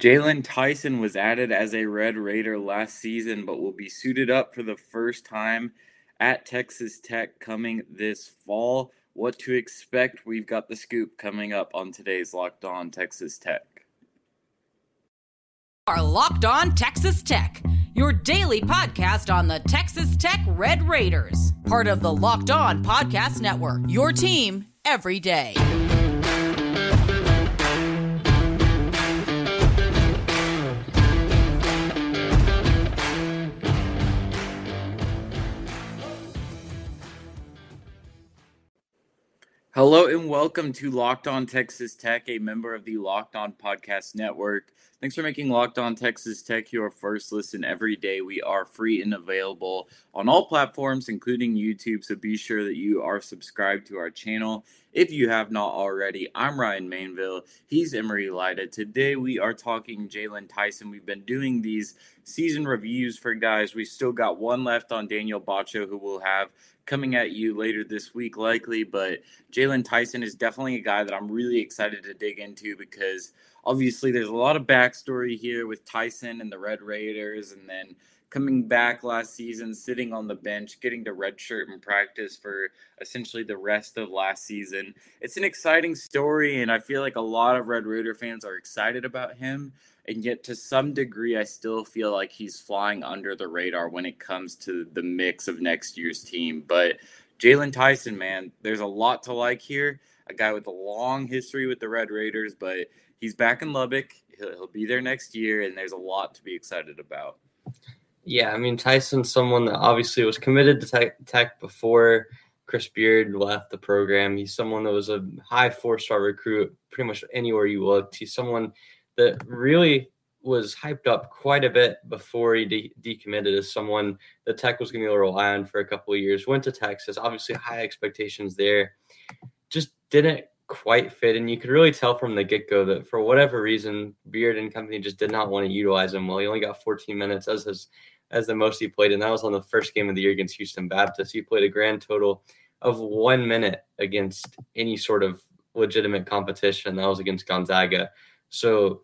Jaylon Tyson was added as a Red Raider last season, but will be suited up for the first time at Texas Tech coming this fall. What to expect? We've got the scoop coming up on today's Locked On Texas Tech. Are Locked On Texas Tech, your daily podcast on the Texas Tech Red Raiders, part of the Locked On Podcast Network, your team every day. Hello and welcome to Locked On Texas Tech, a member of the Locked On Podcast Network. Thanks for making Locked On Texas Tech your first listen every day. We are free and available on all platforms, including YouTube, so be sure that you are subscribed to our channel if you have not already. I'm Ryan Mainville. He's Emery Lida. Today we are talking Jaylon Tyson. We've been doing these season reviews for guys. We still got one left on Daniel Batcho, who will have coming at you later this week, likely. But Jaylon Tyson is definitely a guy that I'm really excited to dig into because obviously there's a lot of backstory here with Tyson and the Red Raiders, and then coming back last season, sitting on the bench, getting to redshirt in practice for essentially the rest of last season. It's an exciting story, and I feel like a lot of Red Raider fans are excited about him. And yet, to some degree, I still feel like he's flying under the radar when it comes to the mix of next year's team. But Jaylon Tyson, man, there's a lot to like here. A guy with a long history with the Red Raiders, but he's back in Lubbock. He'll, he'll be there next year, and there's a lot to be excited about. Yeah, I mean Tyson's someone that obviously was committed to tech, tech before Chris Beard left the program. He's someone that was a high four star recruit pretty much anywhere you looked. He's someone that really was hyped up quite a bit before he de- decommitted as someone that Tech was going to rely on for a couple of years. Went to Texas, obviously high expectations there. Just didn't quite fit, and you could really tell from the get go that for whatever reason, Beard and company just did not want to utilize him. Well, he only got 14 minutes as his as the most he played, and that was on the first game of the year against Houston Baptist. He played a grand total of one minute against any sort of legitimate competition. That was against Gonzaga. So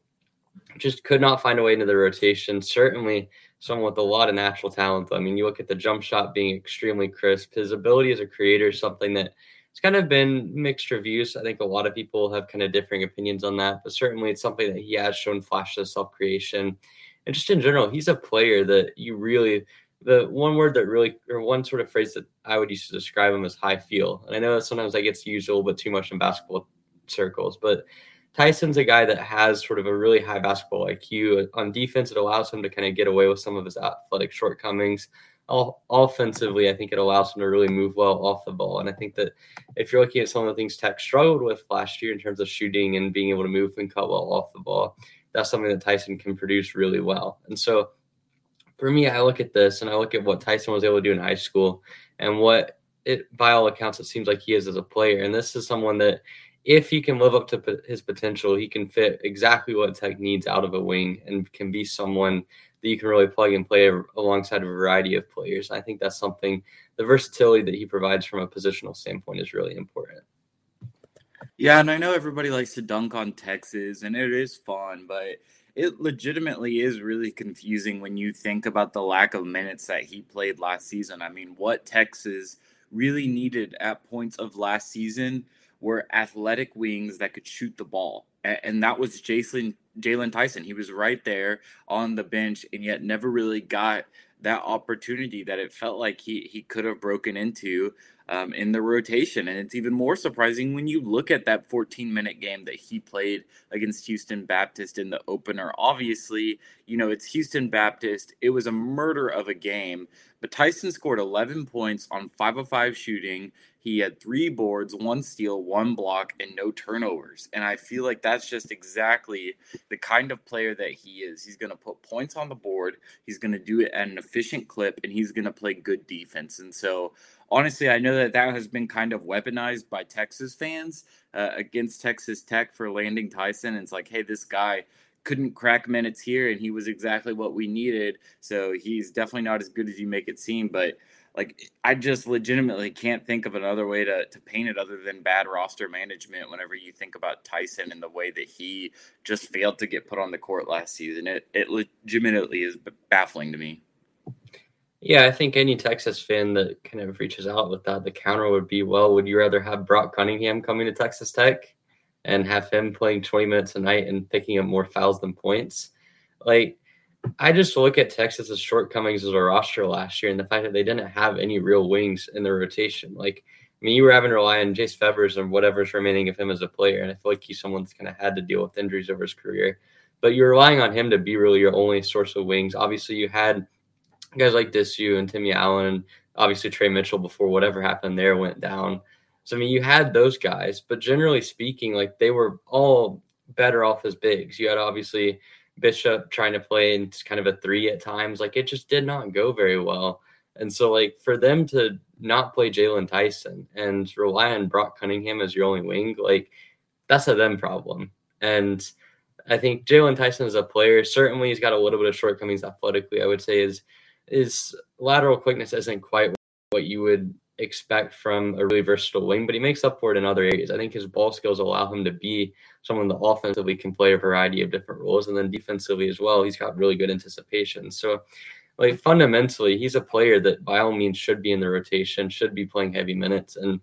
just could not find a way into the rotation. Certainly someone with a lot of natural talent. I mean, you look at the jump shot being extremely crisp. His ability as a creator is something that it's kind of been mixed reviews. I think a lot of people have kind of differing opinions on that, but certainly it's something that he has shown flashes of self creation. And just in general, he's a player that you really, the one word that really, or one sort of phrase that I would use to describe him is high feel. And I know that sometimes that gets used a little bit too much in basketball circles, but Tyson's a guy that has sort of a really high basketball IQ. On defense, it allows him to kind of get away with some of his athletic shortcomings. Offensively, I think it allows him to really move well off the ball. And I think that if you're looking at some of the things Tech struggled with last year in terms of shooting and being able to move and cut well off the ball, that's something that Tyson can produce really well. And so for me, I look at this and I look at what Tyson was able to do in high school and what it, by all accounts, it seems like he is as a player. And this is someone that if he can live up to his potential, he can fit exactly what Tech needs out of a wing and can be someone that you can really plug and play alongside a variety of players. I think that's something the versatility that he provides from a positional standpoint is really important. Yeah, and I know everybody likes to dunk on Texas, and it is fun, but it legitimately is really confusing when you think about the lack of minutes that he played last season. I mean, what Texas really needed at points of last season were athletic wings that could shoot the ball. And that was Jason Jaylon Tyson. He was right there on the bench and yet never really got that opportunity that it felt like he he could have broken into um, in the rotation. And it's even more surprising when you look at that 14 minute game that he played against Houston Baptist in the opener. Obviously, you know, it's Houston Baptist. It was a murder of a game, but Tyson scored 11 points on 5 of 5 shooting. He had three boards, one steal, one block, and no turnovers. And I feel like that's just exactly the kind of player that he is. He's going to put points on the board, he's going to do it at an efficient clip, and he's going to play good defense. And so, honestly, I know that that has been kind of weaponized by Texas fans uh, against Texas Tech for landing Tyson. And it's like, hey, this guy couldn't crack minutes here, and he was exactly what we needed. So he's definitely not as good as you make it seem. But like I just legitimately can't think of another way to, to paint it other than bad roster management whenever you think about Tyson and the way that he just failed to get put on the court last season. It it legitimately is baffling to me. Yeah, I think any Texas fan that kind of reaches out with that, the counter would be, well, would you rather have Brock Cunningham coming to Texas Tech and have him playing 20 minutes a night and picking up more fouls than points? Like I just look at Texas's shortcomings as a roster last year and the fact that they didn't have any real wings in the rotation. Like, I mean, you were having to rely on Jase Febres and whatever's remaining of him as a player. And I feel like he's someone that's kind of had to deal with injuries over his career. But you're relying on him to be really your only source of wings. Obviously, you had guys like Disu and Timmy Allen, and obviously Tre Mitchell before whatever happened there went down. So, I mean, you had those guys, but generally speaking, like they were all better off as bigs. You had obviously Bishop trying to play in kind of a three at times. Like it just did not go very well. And so, like, for them to not play Jaylon Tyson and rely on Brock Cunningham as your only wing, like, that's a them problem. And I think Jaylon Tyson is a player. Certainly, he's got a little bit of shortcomings athletically. I would say his his lateral quickness isn't quite what you would expect from a really versatile wing, but he makes up for it in other areas. I think his ball skills allow him to be someone that offensively can play a variety of different roles, and then defensively as well, he's got really good anticipation. So, like fundamentally, he's a player that by all means should be in the rotation, should be playing heavy minutes. And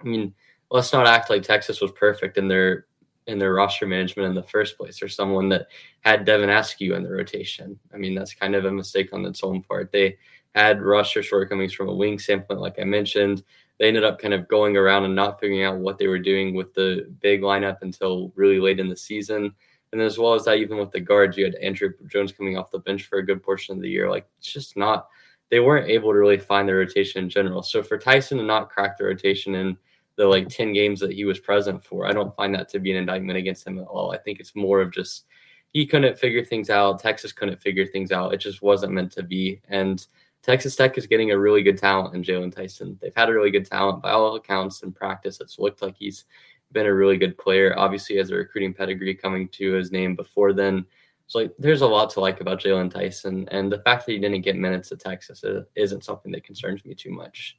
I mean, let's not act like Texas was perfect in their in their roster management in the first place, or someone that had Devin Askew in the rotation. I mean, that's kind of a mistake on its own part. They had roster shortcomings from a wing standpoint, like I mentioned. They ended up kind of going around and not figuring out what they were doing with the big lineup until really late in the season. And as well as that, even with the guards, you had Andrew Jones coming off the bench for a good portion of the year. Like it's just not, they weren't able to really find the rotation in general. So for Tyson to not crack the rotation in the like 10 games that he was present for, I don't find that to be an indictment against him at all. I think it's more of just he couldn't figure things out. Texas couldn't figure things out. It just wasn't meant to be. And Texas Tech is getting a really good talent in Jaylon Tyson. They've had a really good talent by all accounts in practice. It's looked like he's been a really good player. Obviously, has a recruiting pedigree coming to his name before then. So like, there's a lot to like about Jaylon Tyson, and the fact that he didn't get minutes at Texas uh, isn't something that concerns me too much.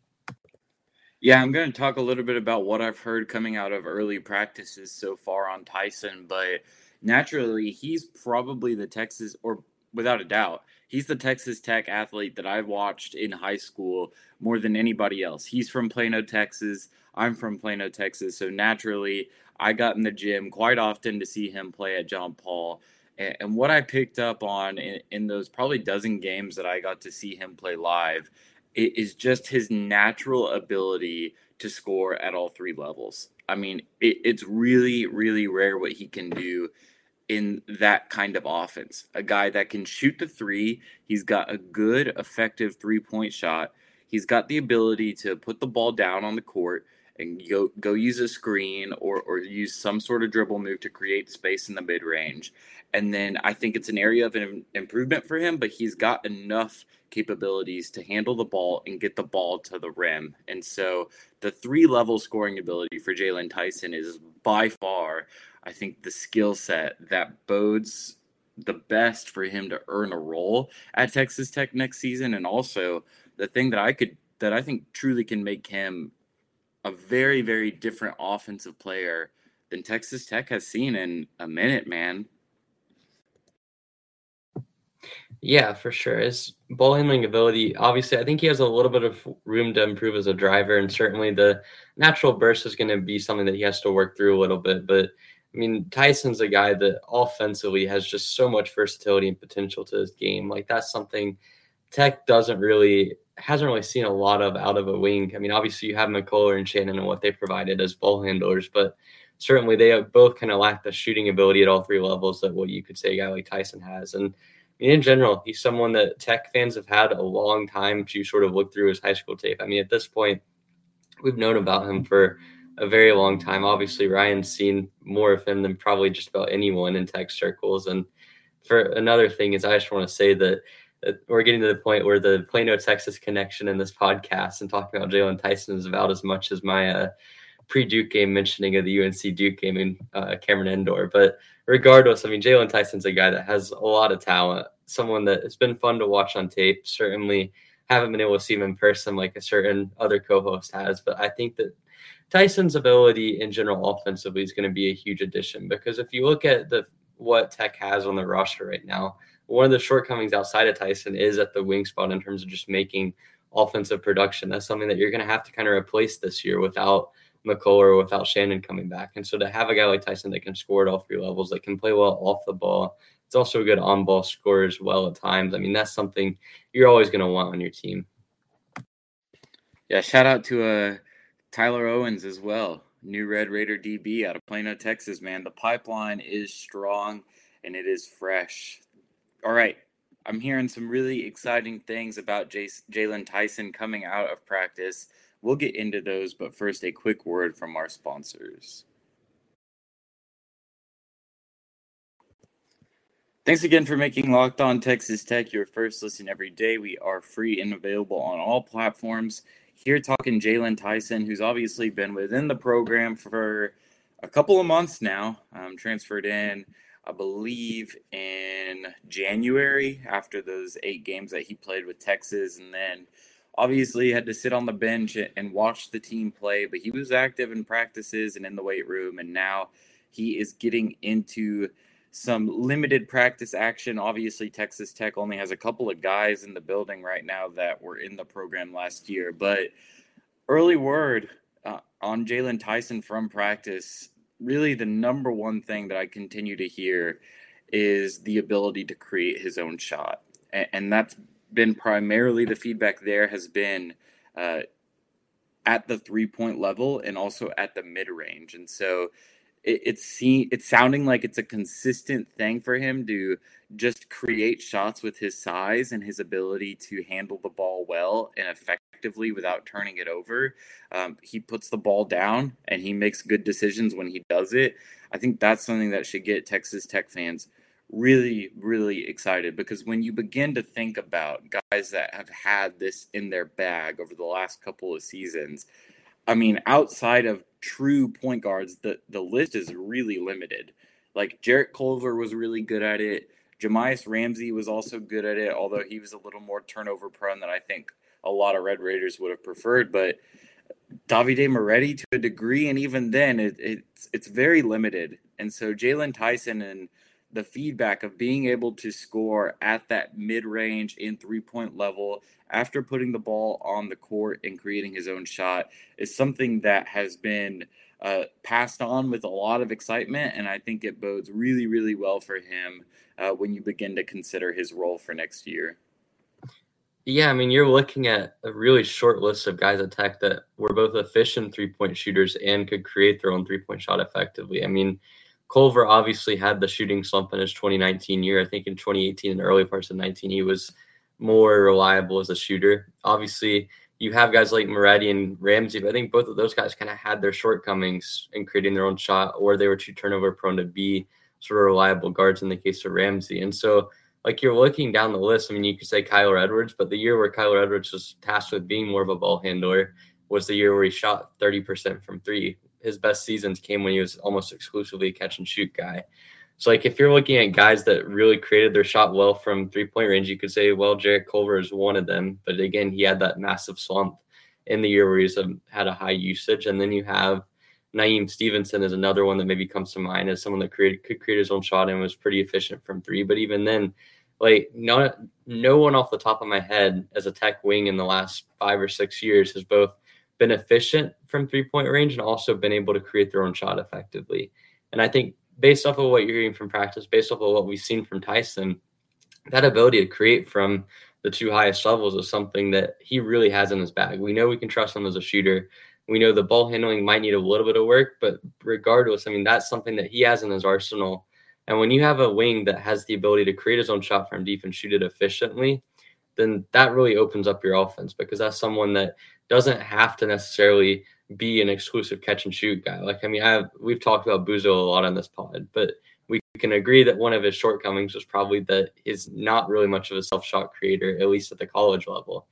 Yeah, I'm going to talk a little bit about what I've heard coming out of early practices so far on Tyson, but naturally, he's probably the Texas, or without a doubt, he's the Texas Tech athlete that I've watched in high school more than anybody else. He's from Plano, Texas. I'm from Plano, Texas. So naturally, I got in the gym quite often to see him play at John Paul. And, what I picked up on in, those probably dozen games that I got to see him play live is just his natural ability to score at all three levels. I mean, it, it's really, really rare what he can do in that kind of offense. A guy that can shoot the three. He's got a good, effective three point shot. He's got the ability to put the ball down on the court and go go use a screen or or use some sort of dribble move to create space in the mid range. And then I think it's an area of an improvement for him, but he's got enough capabilities to handle the ball and get the ball to the rim. And so the three level scoring ability for Jaylon Tyson is by far I think the skill set that bodes the best for him to earn a role at Texas Tech next season, and also the thing that I could that I think truly can make him a very very different offensive player than Texas Tech has seen in a minute, man. Yeah, for sure. His ball handling ability, obviously, I think he has a little bit of room to improve as a driver, and certainly the natural burst is going to be something that he has to work through a little bit. But I mean, Tyson's a guy that offensively has just so much versatility and potential to his game. Like that's something Tech doesn't really hasn't really seen a lot of out of a wing. I mean, obviously you have McCullar and Shannon and what they provided as ball handlers, but certainly they both kind of lack the shooting ability at all three levels that what you could say a guy like Tyson has. And I mean, in general, he's someone that Tech fans have had a long time to sort of look through his high school tape. I mean, at this point, we've known about him for a very long time. Obviously, Ryan's seen more of him than probably just about anyone in tech circles. And for another thing is, I just want to say that, we're getting to the point where the Plano, Texas connection in this podcast and talking about Jaylon Tyson is about as much as my uh, pre-Duke game mentioning of the UNC Duke game in uh, Cameron Indoor. But regardless, I mean, Jaylon Tyson's a guy that has a lot of talent, someone that it's been fun to watch on tape. Certainly haven't been able to see him in person like a certain other co-host has. But I think that Tyson's ability in general offensively is going to be a huge addition because if you look at the what Tech has on the roster right now, one of the shortcomings outside of Tyson is at the wing spot in terms of just making offensive production. That's something that you're going to have to kind of replace this year without McCullar or without Shannon coming back. And so to have a guy like Tyson that can score at all three levels, that can play well off the ball, it's also a good on ball scorer as well at times. I mean, that's something you're always going to want on your team. Yeah, shout out to uh, Tyler Owens as well, new Red Raider DB out of Plano, Texas. Man, the pipeline is strong and it is fresh. All right, I'm hearing some really exciting things about Jaylon Tyson coming out of practice. We'll get into those, but first, a quick word from our sponsors. Thanks again for making Locked On Texas Tech your first listen every day. We are free and available on all platforms. Here, talking Jaylon Tyson, who's obviously been within the program for a couple of months now, um, transferred in, I believe, in January after those eight games that he played with Texas. And then obviously had to sit on the bench and watch the team play, but he was active in practices and in the weight room. And now he is getting into some limited practice action. Obviously, Texas Tech only has a couple of guys in the building right now that were in the program last year. But early word uh, on Jaylon Tyson from practice really the number one thing that I continue to hear is the ability to create his own shot. And, and that's been primarily the feedback there has been uh, at the three point level and also at the mid range. And so it, it's see, it's sounding like it's a consistent thing for him to just create shots with his size and his ability to handle the ball well and effectively without turning it over. Um, he puts the ball down and he makes good decisions when he does it. I think that's something that should get Texas Tech fans really, really excited because when you begin to think about guys that have had this in their bag over the last couple of seasons, I mean, outside of true point guards, the, the list is really limited. Like Jarrett Culver was really good at it. Jahmi'us Ramsey was also good at it, although he was a little more turnover prone than I think a lot of Red Raiders would have preferred. But Davide Moretti to a degree, and even then, it, it's it's very limited. And so Jaylon Tyson and the feedback of being able to score at that mid range in three point level after putting the ball on the court and creating his own shot is something that has been uh, passed on with a lot of excitement. And I think it bodes really, really well for him uh, when you begin to consider his role for next year. Yeah, I mean, you're looking at a really short list of guys at Tech that were both efficient three point shooters and could create their own three point shot effectively. I mean, Culver obviously had the shooting slump in his 2019 year. I think in 2018 and early parts of 19, he was more reliable as a shooter. Obviously, you have guys like Moretti and Ramsey, but I think both of those guys kind of had their shortcomings in creating their own shot, or they were too turnover prone to be sort of reliable guards in the case of Ramsey. And so, like you're looking down the list, I mean, you could say Kyler Edwards, but the year where Kyler Edwards was tasked with being more of a ball handler was the year where he shot 30% from three, his best seasons came when he was almost exclusively a catch and shoot guy. So like if you're looking at guys that really created their shot well from three point range, you could say, well, Jarrett Culver is one of them. But again, he had that massive slump in the year where he's had a high usage. And then you have Niem Stevenson is another one that maybe comes to mind as someone that created could create his own shot and was pretty efficient from three. But even then, like no no one off the top of my head as a tech wing in the last five or six years has both been efficient from three point range and also been able to create their own shot effectively. And I think based off of what you're hearing from practice, based off of what we've seen from Tyson, that ability to create from the two highest levels is something that he really has in his bag. We know we can trust him as a shooter. We know the ball handling might need a little bit of work, but regardless, I mean, that's something that he has in his arsenal. And when you have a wing that has the ability to create his own shot from deep and shoot it efficiently, then that really opens up your offense because that's someone that doesn't have to necessarily be an exclusive catch and shoot guy. Like, I mean, I have, we've talked about Buzo a lot on this pod, but we can agree that one of his shortcomings was probably that he's not really much of a self shot creator, at least at the college level.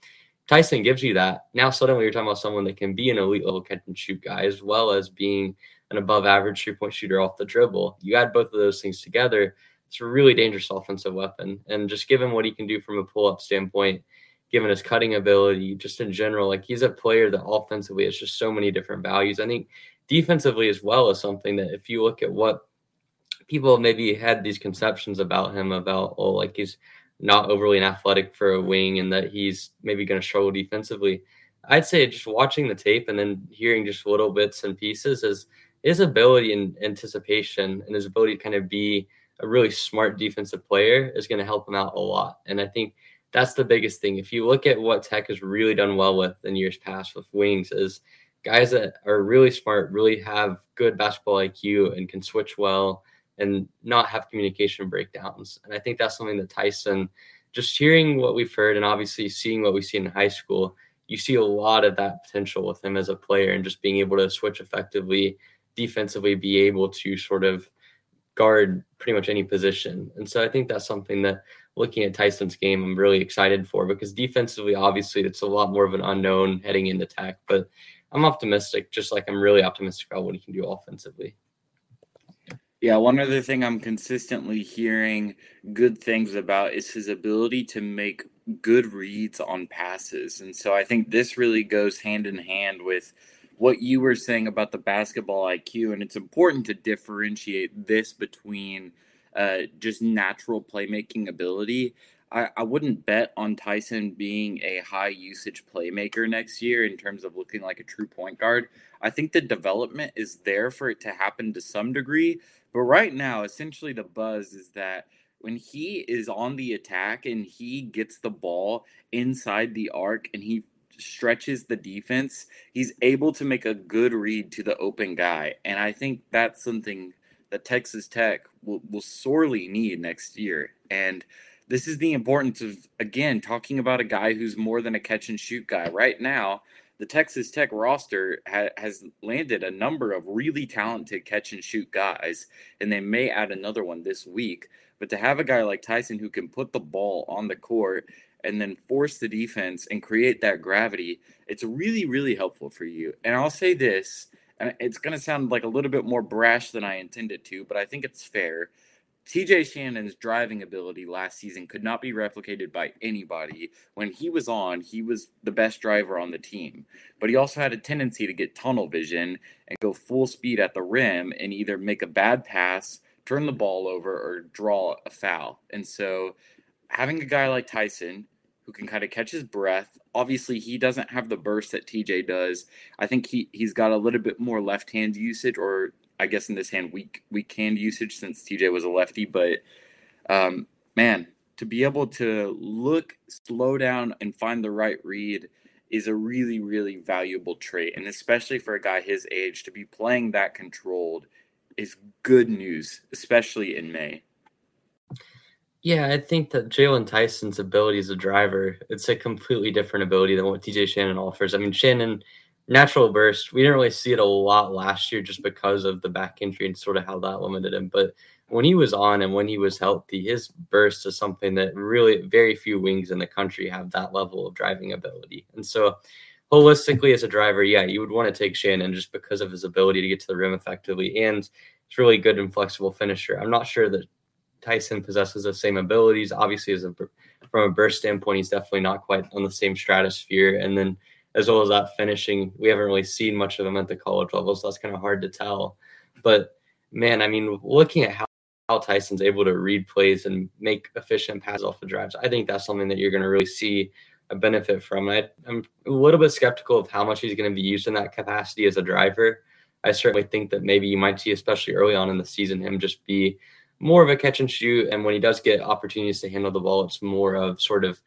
Tyson gives you that. Now, suddenly, you're talking about someone that can be an elite level catch and shoot guy as well as being an above average three point shooter off the dribble. You add both of those things together, it's a really dangerous offensive weapon. And just given what he can do from a pull up standpoint, given his cutting ability, just in general. Like he's a player that offensively has just so many different values. I think defensively as well is something that if you look at what people maybe had these conceptions about him about oh like he's not overly an athletic for a wing and that he's maybe going to struggle defensively. I'd say just watching the tape and then hearing just little bits and pieces is his ability and anticipation and his ability to kind of be a really smart defensive player is going to help him out a lot. And I think that's the biggest thing. If you look at what Tech has really done well with in years past with wings, is guys that are really smart, really have good basketball IQ and can switch well and not have communication breakdowns. And I think that's something that Tyson, just hearing what we've heard and obviously seeing what we see in high school, you see a lot of that potential with him as a player and just being able to switch effectively defensively, be able to sort of guard pretty much any position. And so I think that's something that looking at Tyson's game, I'm really excited for because defensively, obviously, it's a lot more of an unknown heading into tech, but I'm optimistic, just like I'm really optimistic about what he can do offensively. Yeah, one other thing I'm consistently hearing good things about is his ability to make good reads on passes. And so I think this really goes hand in hand with what you were saying about the basketball IQ. And it's important to differentiate this between uh, just natural playmaking ability. I, I wouldn't bet on Tyson being a high usage playmaker next year in terms of looking like a true point guard. I think the development is there for it to happen to some degree. But right now, essentially, the buzz is that when he is on the attack and he gets the ball inside the arc and he stretches the defense, he's able to make a good read to the open guy. And I think that's something that Texas Tech will, will sorely need next year. And this is the importance of, again, talking about a guy who's more than a catch and shoot guy. Right now, the Texas Tech roster ha- has landed a number of really talented catch and shoot guys, and they may add another one this week. But to have a guy like Tyson who can put the ball on the court and then force the defense and create that gravity, it's really, really helpful for you. And I'll say this, and it's going to sound like a little bit more brash than I intended to, but I think it's fair. TJ Shannon's driving ability last season could not be replicated by anybody. When he was on, he was the best driver on the team. But he also had a tendency to get tunnel vision and go full speed at the rim and either make a bad pass turn the ball over or draw a foul. And so having a guy like Tyson who can kind of catch his breath, obviously he doesn't have the burst that TJ does. I think he he's got a little bit more left hand usage or I guess in this hand weak weak hand usage since TJ was a lefty, but um, man, to be able to look, slow down, and find the right read is a really, really valuable trait. And especially for a guy his age to be playing that controlled is good news, especially in May. Yeah, I think that Jaylon Tyson's ability as a driver, it's a completely different ability than what TJ Shannon offers. I mean, Shannon, natural burst, we didn't really see it a lot last year just because of the back injury and sort of how that limited him. But when he was on and when he was healthy, his burst is something that really very few wings in the country have that level of driving ability. And so holistically as a driver, yeah, you would want to take Shannon just because of his ability to get to the rim effectively and it's really good and flexible finisher. I'm not sure that Tyson possesses the same abilities. Obviously, as a from a burst standpoint, he's definitely not quite on the same stratosphere. And then as well as that finishing, we haven't really seen much of him at the college level, so that's kind of hard to tell. But man, I mean, looking at how, how Tyson's able to read plays and make efficient passes off the drives, I think that's something that you're going to really see a benefit from. I, I'm a little bit skeptical of how much he's going to be used in that capacity as a driver. I certainly think that maybe you might see, especially early on in the season, him just be more of a catch and shoot. And when he does get opportunities to handle the ball, it's more of sort of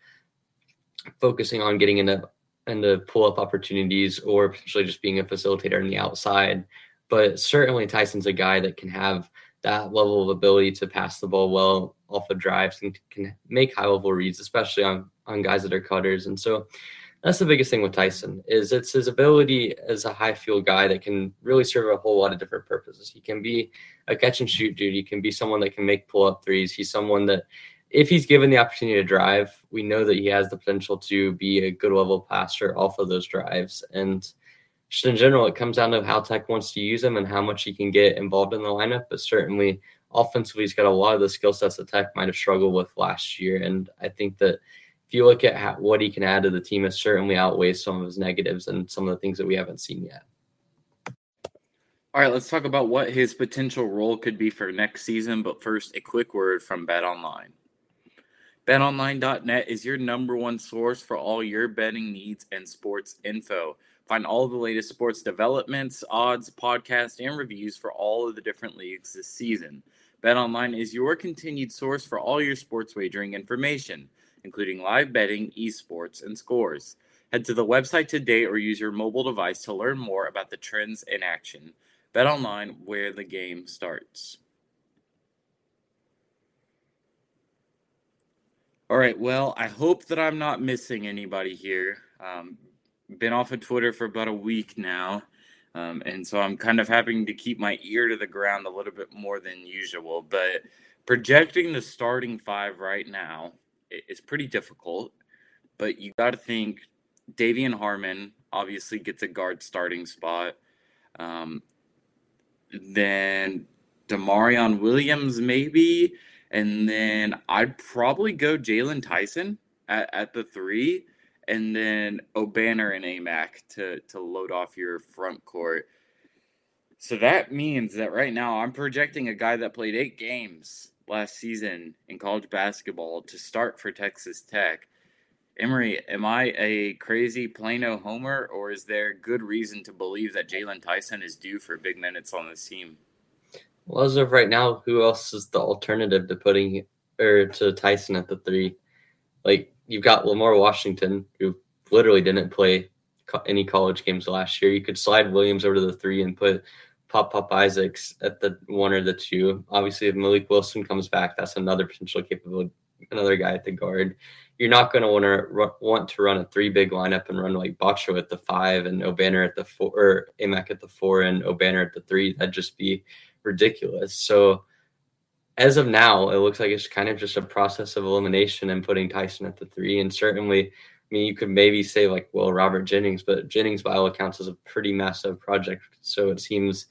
focusing on getting into into pull up opportunities or potentially just being a facilitator on the outside. But certainly Tyson's a guy that can have that level of ability to pass the ball well off of drives and can make high level reads, especially on on guys that are cutters. And so that's the biggest thing with Tyson is it's his ability as a high fuel guy that can really serve a whole lot of different purposes. He can be a catch and shoot dude. He can be someone that can make pull up threes. He's someone that if he's given the opportunity to drive, we know that he has the potential to be a good level passer off of those drives. And just in general, it comes down to how Tech wants to use him and how much he can get involved in the lineup. But certainly offensively, he's got a lot of the skill sets that Tech might have struggled with last year. And I think that you look at how, what he can add to the team, it certainly outweighs some of his negatives and some of the things that we haven't seen yet. All right, let's talk about what his potential role could be for next season. But first, a quick word from Bet Online. BetOnline.net is your number one source for all your betting needs and sports info. Find all the latest sports developments, odds, podcasts, and reviews for all of the different leagues this season. BetOnline is your continued source for all your sports wagering information, including live betting, esports, and scores. Head to the website today or use your mobile device to learn more about the trends in action. Bet online where the game starts. All right. Well, I hope that I'm not missing anybody here. Um, been off of Twitter for about a week now. Um, and so I'm kind of having to keep my ear to the ground a little bit more than usual. But projecting the starting five right now is pretty difficult. But you got to think De'Vion Harmon obviously gets a guard starting spot. Um, then Damarion Williams, maybe. And then I'd probably go Jaylon Tyson at, at the three, and then Obanor and Aimaq to to load off your front court. So that means that right now I'm projecting a guy that played eight games last season in college basketball to start for Texas Tech. Emory, am I a crazy Plano homer, or is there good reason to believe that Jaylon Tyson is due for big minutes on this team? Well, as of right now, who else is the alternative to putting or to Tyson at the three? Like you've got Lamar Washington, who literally didn't play any college games last year. You could slide Williams over to the three and put Pop up Isaacs at the one or the two. Obviously, if Mylik Wilson comes back, that's another potential capable another guy at the guard. You're not going to want to want to run a three big lineup and run like Batcho at the five and Obanor at the four, or Aimaq at the four and Obanor at the three. That'd just be ridiculous. So as of now, it looks like it's kind of just a process of elimination and putting Tyson at the three. And certainly, mean, you could maybe say like, well, Robert Jennings, but Jennings, by all accounts, is a pretty massive project. So it seems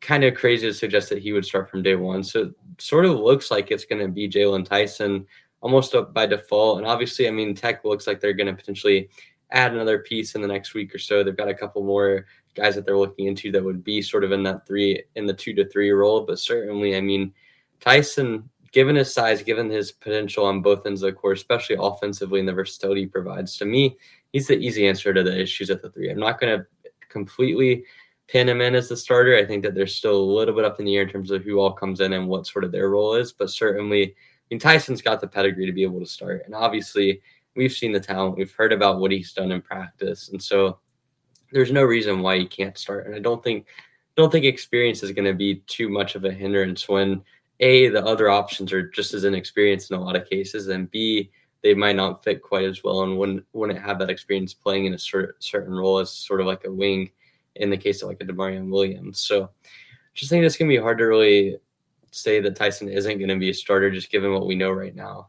kind of crazy to suggest that he would start from day one. So sort of looks like it's going to be Jaylon Tyson almost by default. And obviously, I mean, Tech looks like they're going to potentially add another piece in the next week or so. They've got a couple more guys that they're looking into that would be sort of in that three in the two to three role. But certainly, I mean, Tyson, given his size, given his potential on both ends of the court, especially offensively and the versatility he provides, to me, he's the easy answer to the issues at the three. I'm not going to completely pin him in as the starter. I think that there's still a little bit up in the air in terms of who all comes in and what sort of their role is. But certainly, I mean, Tyson's got the pedigree to be able to start. And obviously, we've seen the talent. We've heard about what he's done in practice. And so there's no reason why he can't start. And I don't think don't think experience is going to be too much of a hindrance when a the other options are just as inexperienced in a lot of cases, and b they might not fit quite as well and wouldn't wouldn't have that experience playing in a certain role as sort of like a wing in the case of like a Damarion Williams. So just think it's gonna be hard to really say that Tyson isn't going to be a starter just given what we know right now.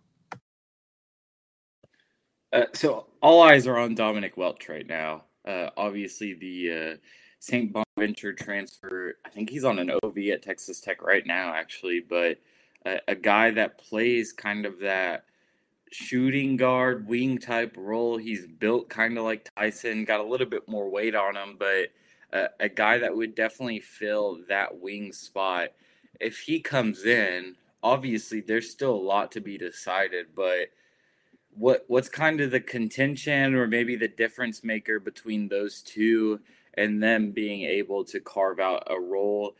Uh, so all eyes are on Dominic Welch right now. Uh, obviously, the uh, St. Bonaventure transfer, I think he's on an OV at Texas Tech right now, actually, but a, a guy that plays kind of that shooting guard, wing type role. He's built kind of like Tyson, got a little bit more weight on him, but a, a guy that would definitely fill that wing spot. If he comes in, obviously there's still a lot to be decided, but what what's kind of the contention or maybe the difference maker between those two and them being able to carve out a role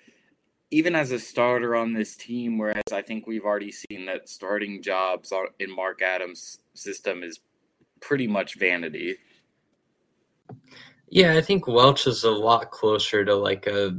even as a starter on this team whereas i think we've already seen that starting jobs in mark adams system is pretty much vanity yeah i think welch is a lot closer to like a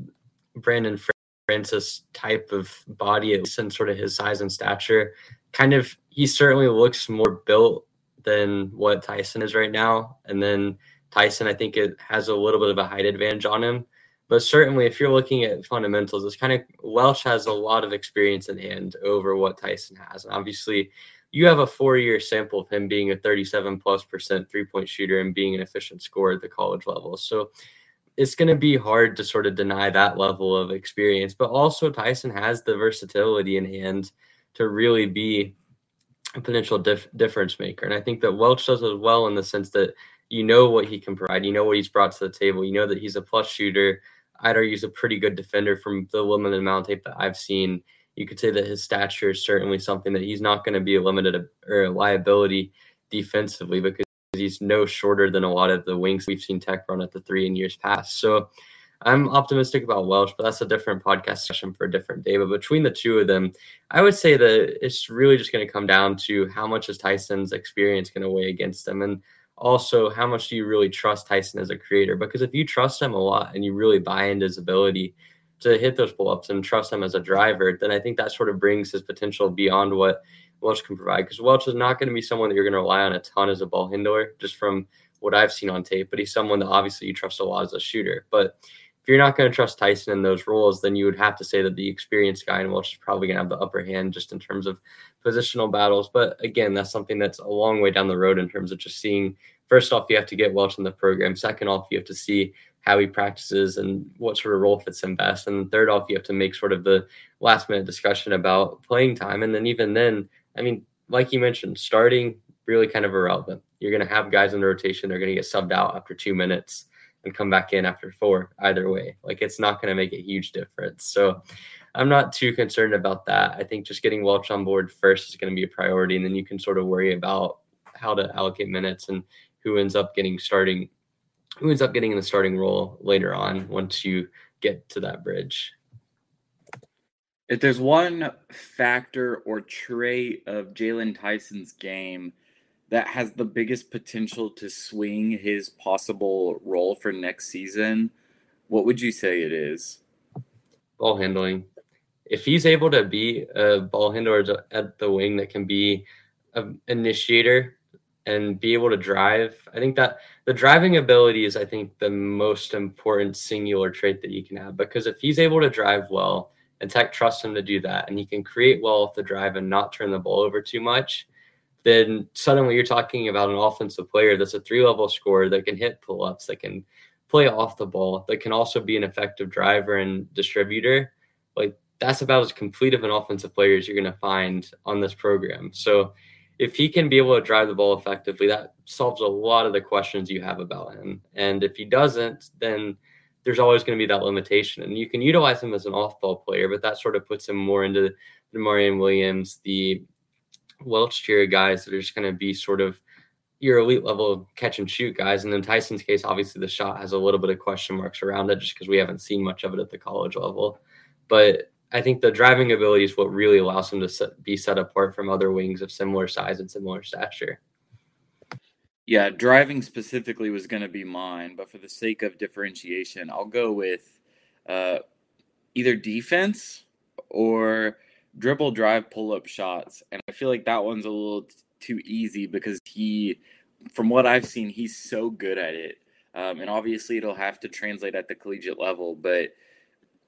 brandon francis type of body and sort of his size and stature kind of he certainly looks more built than what Tyson is right now. And then Tyson, I think it has a little bit of a height advantage on him. But certainly, if you're looking at fundamentals, it's kind of Welch has a lot of experience in hand over what Tyson has. And obviously, you have a four year sample of him being a 37 plus percent three point shooter and being an efficient scorer at the college level. So it's going to be hard to sort of deny that level of experience. But also, Tyson has the versatility in hand to really be a potential dif- difference maker. And I think that Welch does as well in the sense that you know what he can provide, you know what he's brought to the table, you know that he's a plus shooter. I'd argue he's a pretty good defender from the limited amount of tape that I've seen. You could say that his stature is certainly something that he's not going to be a limited or a liability defensively because he's no shorter than a lot of the wings we've seen Tech run at the three in years past. So I'm optimistic about Welch, but that's a different podcast session for a different day. But between the two of them, I would say that it's really just going to come down to how much is Tyson's experience going to weigh against them, and also how much do you really trust Tyson as a creator? Because if you trust him a lot and you really buy into his ability to hit those pull ups and trust him as a driver, then I think that sort of brings his potential beyond what Welch can provide. Because Welch is not going to be someone that you're going to rely on a ton as a ball handler, just from what I've seen on tape. But he's someone that obviously you trust a lot as a shooter. But if you're not going to trust Tyson in those roles, then you would have to say that the experienced guy in Welch is probably going to have the upper hand just in terms of positional battles. But again, that's something that's a long way down the road in terms of just seeing. First off, you have to get Welch in the program. Second off, you have to see how he practices and what sort of role fits him best. And third off, you have to make sort of the last minute discussion about playing time. And then even then, I mean, like you mentioned, starting really kind of irrelevant. You're going to have guys in the rotation. They're going to get subbed out after two minutes and come back in after four either way like it's not going to make a huge difference so i'm not too concerned about that i think just getting welch on board first is going to be a priority and then you can sort of worry about how to allocate minutes and who ends up getting starting who ends up getting in the starting role later on once you get to that bridge if there's one factor or trait of Jaylon Tyson's game that has the biggest potential to swing his possible role for next season, what would you say it is? Ball handling. If he's able to be a ball handler at the wing that can be an initiator and be able to drive, I think that the driving ability is, I think, the most important singular trait that you can have because if he's able to drive well and Tech trusts him to do that and he can create well off the drive and not turn the ball over too much, then suddenly you're talking about an offensive player that's a three level scorer that can hit pull ups, that can play off the ball, that can also be an effective driver and distributor. Like that's about as complete of an offensive player as you're going to find on this program. So if he can be able to drive the ball effectively, that solves a lot of the questions you have about him. And if he doesn't, then there's always going to be that limitation. And you can utilize him as an off ball player, but that sort of puts him more into the Marion Williams, the Welch tier guys that are just going to be sort of your elite level catch and shoot guys. And in Tyson's case, obviously the shot has a little bit of question marks around it just because we haven't seen much of it at the college level. But I think the driving ability is what really allows him to set, be set apart from other wings of similar size and similar stature. Yeah, driving specifically was going to be mine, but for the sake of differentiation, I'll go with uh, either defense or dribble drive pull up shots and i feel like that one's a little t- too easy because he from what i've seen he's so good at it um, and obviously it'll have to translate at the collegiate level but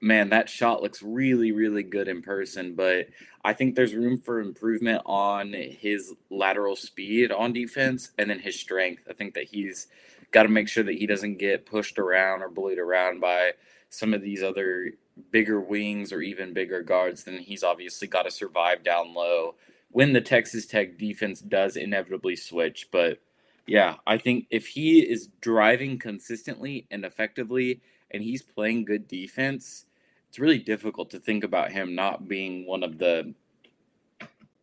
man that shot looks really really good in person but i think there's room for improvement on his lateral speed on defense and then his strength i think that he's got to make sure that he doesn't get pushed around or bullied around by some of these other bigger wings or even bigger guards, then he's obviously got to survive down low when the Texas Tech defense does inevitably switch. But yeah, I think if he is driving consistently and effectively and he's playing good defense, it's really difficult to think about him not being one of the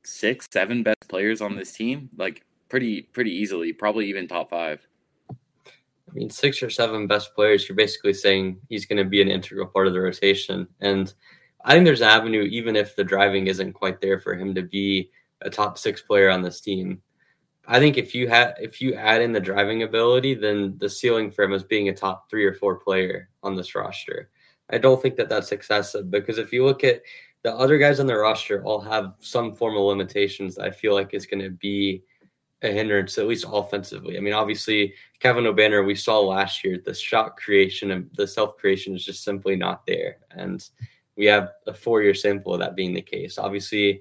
six, seven best players on this team. Like pretty pretty easily, probably even top five. I mean, six or seven best players, you're basically saying he's going to be an integral part of the rotation. And I think there's an avenue, even if the driving isn't quite there for him to be a top six player on this team. I think if you have if you add in the driving ability, then the ceiling for him is being a top three or four player on this roster. I don't think that that's excessive because if you look at the other guys on the roster, all have some form of limitations. I feel like is going to be a hindrance, at least offensively. I mean, obviously, Kevin Obanor, we saw last year, the shot creation and the self creation is just simply not there. And we have a four year sample of that being the case. Obviously,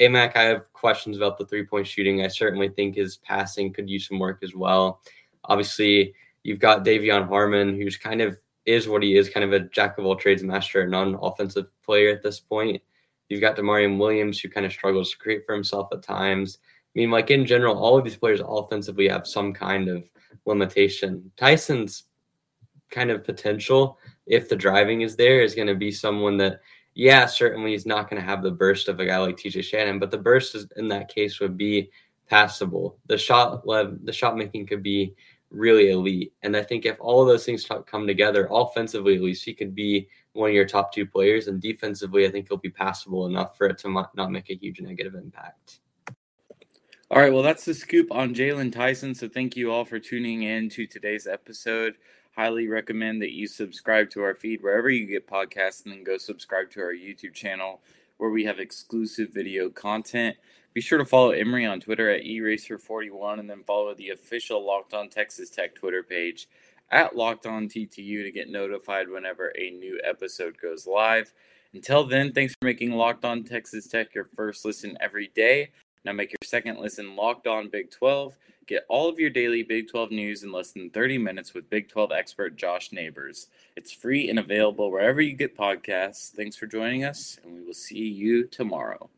Aimaq, I have questions about the three point shooting. I certainly think his passing could use some work as well. Obviously, you've got De'Vion Harmon, who's kind of is what he is, kind of a jack of all trades master, non offensive player at this point. You've got Demarion Williams, who kind of struggles to create for himself at times. I mean, like in general, all of these players offensively have some kind of limitation. Tyson's kind of potential, if the driving is there, is going to be someone that, yeah, certainly he's not going to have the burst of a guy like TJ Shannon, but the burst is, in that case would be passable. The shot the shot making could be really elite. And I think if all of those things come together, offensively at least, he could be one of your top two players, and defensively, I think he'll be passable enough for it to not make a huge negative impact. All right, well, that's the scoop on Jaylon Tyson. So thank you all for tuning in to today's episode. Highly recommend that you subscribe to our feed wherever you get podcasts, and then go subscribe to our YouTube channel where we have exclusive video content. Be sure to follow Emory on Twitter at eracer41 and then follow the official Locked On Texas Tech Twitter page at Locked On TTU to get notified whenever a new episode goes live. Until then, thanks for making Locked On Texas Tech your first listen every day. Now make your second listen Locked On Big 12. Get all of your daily Big 12 news in less than 30 minutes with Big 12 expert Josh Neighbors. It's free and available wherever you get podcasts. Thanks for joining us, and we will see you tomorrow.